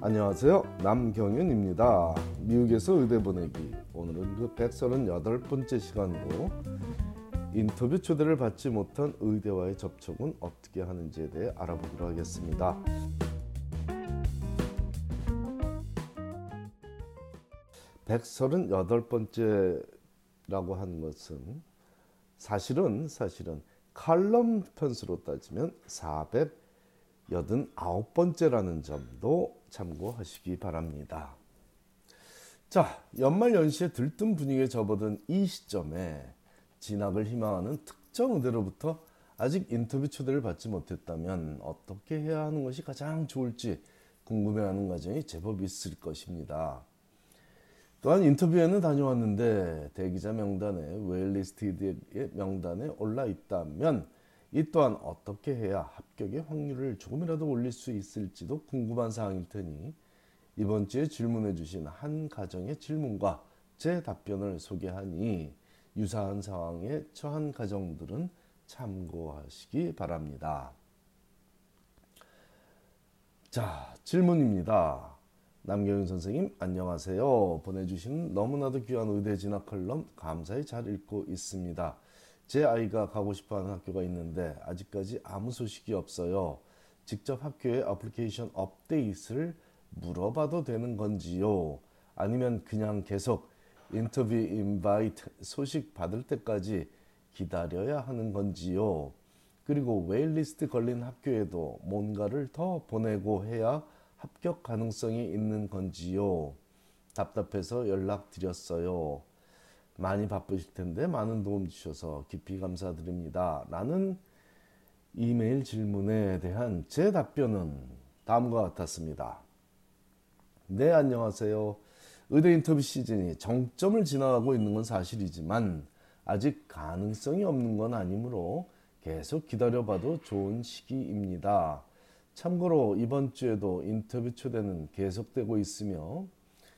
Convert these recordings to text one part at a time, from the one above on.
안녕하세요. 남경윤입니다. 미국에서 의대 보내기. 오늘은 그 138번째 시간으로 인터뷰 초대를 받지 못한 의대와의 접촉은 어떻게 하는지에 대해 알아보기로 하겠습니다. 백서른여덟 번째라고 하는 것은 사실은 사실은 칼럼 편수로 따지면 489번째라는 점도 참고하시기 바랍니다. 자, 연말 연시에 들뜬 분위기에 접어든 이 시점에 진학을 희망하는 특정 의대로부터 아직 인터뷰 초대를 받지 못했다면 어떻게 해야 하는 것이 가장 좋을지 궁금해하는 과정이 제법 있을 것입니다. 또한 인터뷰에는 다녀왔는데 대기자 명단에 웨일리스트의 명단에 올라 있다면 이 또한 어떻게 해야 합격의 확률을 조금이라도 올릴 수 있을지도 궁금한 사항일 테니 이번 주에 질문해 주신 한 가정의 질문과 제 답변을 소개하니 유사한 상황에 처한 가정들은 참고하시기 바랍니다. 자, 질문입니다. 남경윤 선생님 안녕하세요. 보내주신 너무나도 귀한 의대 진학 컬럼 감사히 잘 읽고 있습니다. 제 아이가 가고 싶어하는 학교가 있는데 아직까지 아무 소식이 없어요. 직접 학교에 application update를 물어봐도 되는 건지요? 아니면 그냥 계속 인터뷰 invite 소식 받을 때까지 기다려야 하는 건지요? 그리고 waitlist 걸린 학교에도 뭔가를 더 보내고 해야 합격 가능성이 있는 건지요? 답답해서 연락드렸어요. 많이 바쁘실 텐데 많은 도움 주셔서 깊이 감사드립니다. 라는 이메일 질문에 대한 제 답변은 다음과 같았습니다. 네, 안녕하세요. 의대 인터뷰 시즌이 정점을 지나가고 있는 건 사실이지만 아직 가능성이 없는 건 아니므로 계속 기다려봐도 좋은 시기입니다. 참고로 이번 주에도 인터뷰 초대는 계속되고 있으며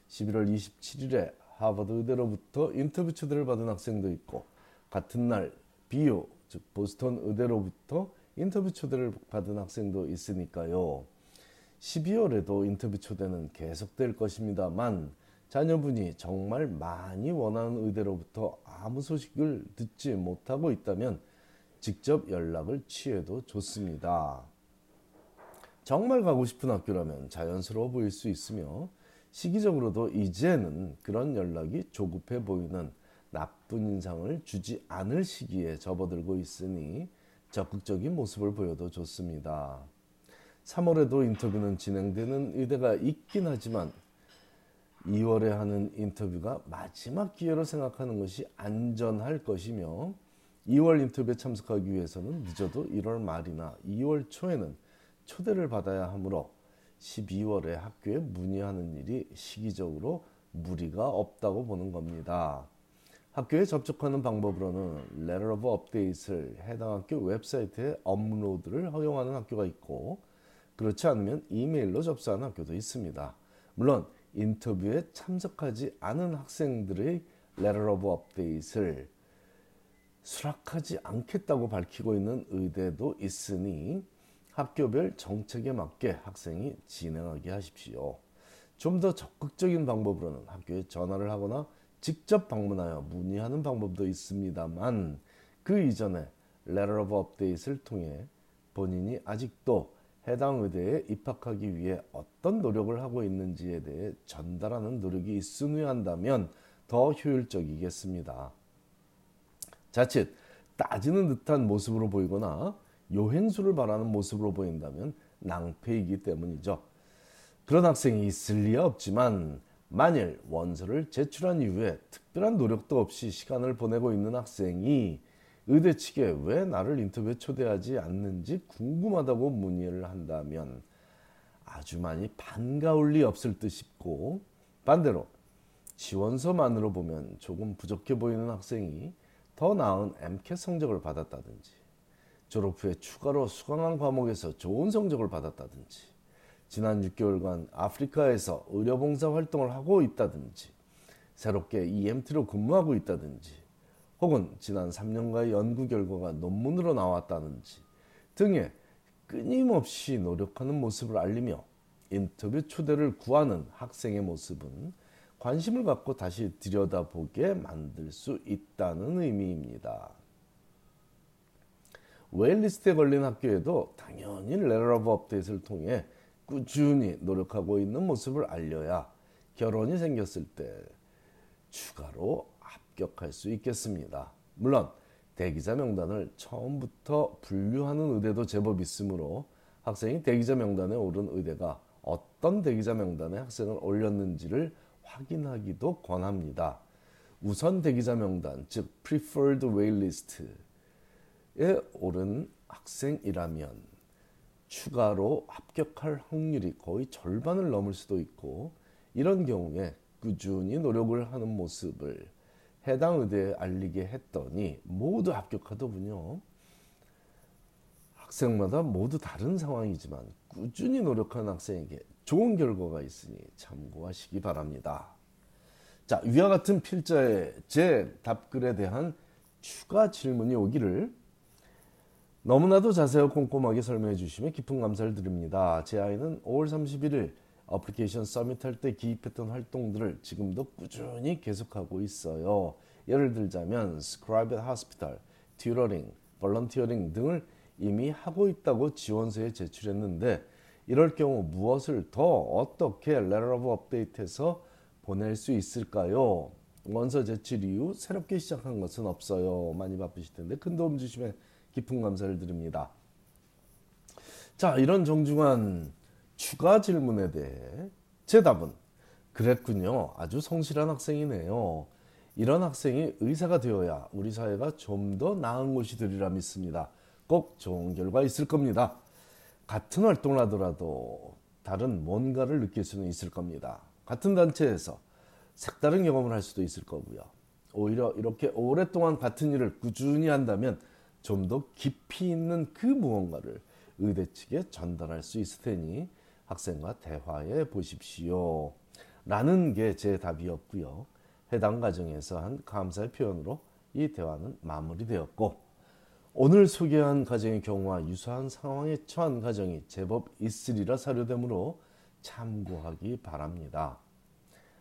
11월 27일에 하버드 의대로부터 인터뷰 초대를 받은 학생도 있고 같은 날 비오 즉 보스턴 의대로부터 인터뷰 초대를 받은 학생도 있으니까요. 12월에도 인터뷰 초대는 계속될 것입니다만 자녀분이 정말 많이 원하는 의대로부터 아무 소식을 듣지 못하고 있다면 직접 연락을 취해도 좋습니다. 정말 가고 싶은 학교라면 자연스러워 보일 수 있으며 시기적으로도 이제는 그런 연락이 조급해 보이는 나쁜 인상을 주지 않을 시기에 접어들고 있으니 적극적인 모습을 보여도 좋습니다. 3월에도 인터뷰는 진행되는 의대가 있긴 하지만 2월에 하는 인터뷰가 마지막 기회로 생각하는 것이 안전할 것이며 2월 인터뷰에 참석하기 위해서는 늦어도 1월 말이나 2월 초에는 초대를 받아야 하므로 12월에 학교에 문의하는 일이 시기적으로 무리가 없다고 보는 겁니다. 학교에 접촉하는 방법으로는 Letter of Update을 해당 학교 웹사이트에 업로드를 허용하는 학교가 있고 그렇지 않으면 이메일로 접수하는 학교도 있습니다. 물론 인터뷰에 참석하지 않은 학생들의 Letter of Update을 수락하지 않겠다고 밝히고 있는 의대도 있으니 학교별 정책에 맞게 학생이 진행하게 하십시오. 좀 더 적극적인 방법으로는 학교에 전화를 하거나 직접 방문하여 문의하는 방법도 있습니다만 그 이전에 Letter of Update을 통해 본인이 아직도 해당 의대에 입학하기 위해 어떤 노력을 하고 있는지에 대해 전달하는 노력이 있으려 한다면 더 효율적이겠습니다. 자칫 따지는 듯한 모습으로 보이거나 요행수를 바라는 모습으로 보인다면 낭패이기 때문이죠. 그런 학생이 있을 리야 없지만 만일 원서를 제출한 이후에 특별한 노력도 없이 시간을 보내고 있는 학생이 의대 측에 왜 나를 인터뷰에 초대하지 않는지 궁금하다고 문의를 한다면 아주 많이 반가울 리 없을 듯 싶고 반대로 지원서만으로 보면 조금 부족해 보이는 학생이 더 나은 MCAT 성적을 받았다든지 졸업 후에 추가로 수강한 과목에서 좋은 성적을 받았다든지 지난 6개월간 아프리카에서 의료봉사 활동을 하고 있다든지 새롭게 EMT로 근무하고 있다든지 혹은 지난 3년간의 연구 결과가 논문으로 나왔다든지 등의 끊임없이 노력하는 모습을 알리며 인터뷰 초대를 구하는 학생의 모습은 관심을 갖고 다시 들여다보게 만들 수 있다는 의미입니다. waitlist에 걸린 학교에도 당연히 letter of update를 통해 꾸준히 노력하고 있는 모습을 알려야 결원이 생겼을 때 추가로 합격할 수 있겠습니다. 물론 대기자 명단을 처음부터 분류하는 의대도 제법 있으므로 학생이 대기자 명단에 오른 의대가 어떤 대기자 명단에 학생을 올렸는지를 확인하기도 권합니다. 우선 대기자 명단, 즉 preferred waitlist에 오른 학생이라면 추가로 합격할 확률이 거의 절반을 넘을 수도 있고 이런 경우에 꾸준히 노력을 하는 모습을 해당 의대에 알리게 했더니 모두 합격하더군요. 학생마다 모두 다른 상황이지만 꾸준히 노력한 학생에게 좋은 결과가 있으니 참고하시기 바랍니다. 자, 위와 같은 필자의 제 답글에 대한 추가 질문이 오기를 너무나도 자세하고 꼼꼼하게 설명해 주시면 깊은 감사를 드립니다. 제 아이는 5월 31일 application submit 할 때 기입했던 활동들을 지금도 꾸준히 계속하고 있어요. 예를 들자면 scribe hospital, tutoring, volunteering 등을 이미 하고 있다고 지원서에 제출했는데 이럴 경우 무엇을 더 어떻게 letter of update해서 보낼 수 있을까요? 원서 제출 이후 새롭게 시작한 것은 없어요. 많이 바쁘실 텐데 큰 도움 주시면 깊은 감사를 드립니다. 자, 이런 정중한 추가 질문에 대해 제 답은 그랬군요. 아주 성실한 학생이네요. 이런 학생이 의사가 되어야 우리 사회가 좀 더 나은 곳이 되리라 믿습니다. 꼭 좋은 결과 있을 겁니다. 같은 활동을 하더라도 다른 뭔가를 느낄 수는 있을 겁니다. 같은 단체에서 색다른 경험을 할 수도 있을 거고요. 오히려 이렇게 오랫동안 같은 일을 꾸준히 한다면 좀 더 깊이 있는 그 무언가를 의대 측에 전달할 수 있을 테니 학생과 대화해 보십시오. 라는 게 제 답이었고요. 해당 가정에서 한 감사의 표현으로 이 대화는 마무리되었고 오늘 소개한 가정의 경우와 유사한 상황에 처한 가정이 제법 있으리라 사료되므로 참고하기 바랍니다.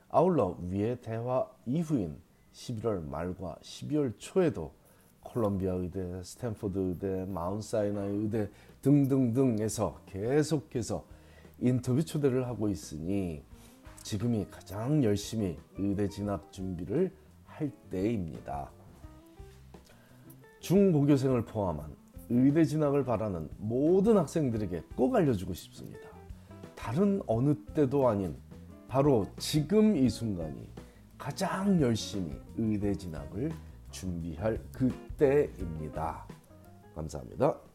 아울러 위의 대화 이후인 11월 말과 12월 초에도 콜롬비아 의대, 스탠포드 의대, Mount Sinai 의대 등등등에서 계속해서 인터뷰 초대를 하고 있으니 지금이 가장 열심히 의대 진학 준비를 할 때입니다. 중고교생을 포함한 의대 진학을 바라는 모든 학생들에게 꼭 알려주고 싶습니다. 다른 어느 때도 아닌 바로 지금 이 순간이 가장 열심히 의대 진학을 준비할 그때입니다. 감사합니다.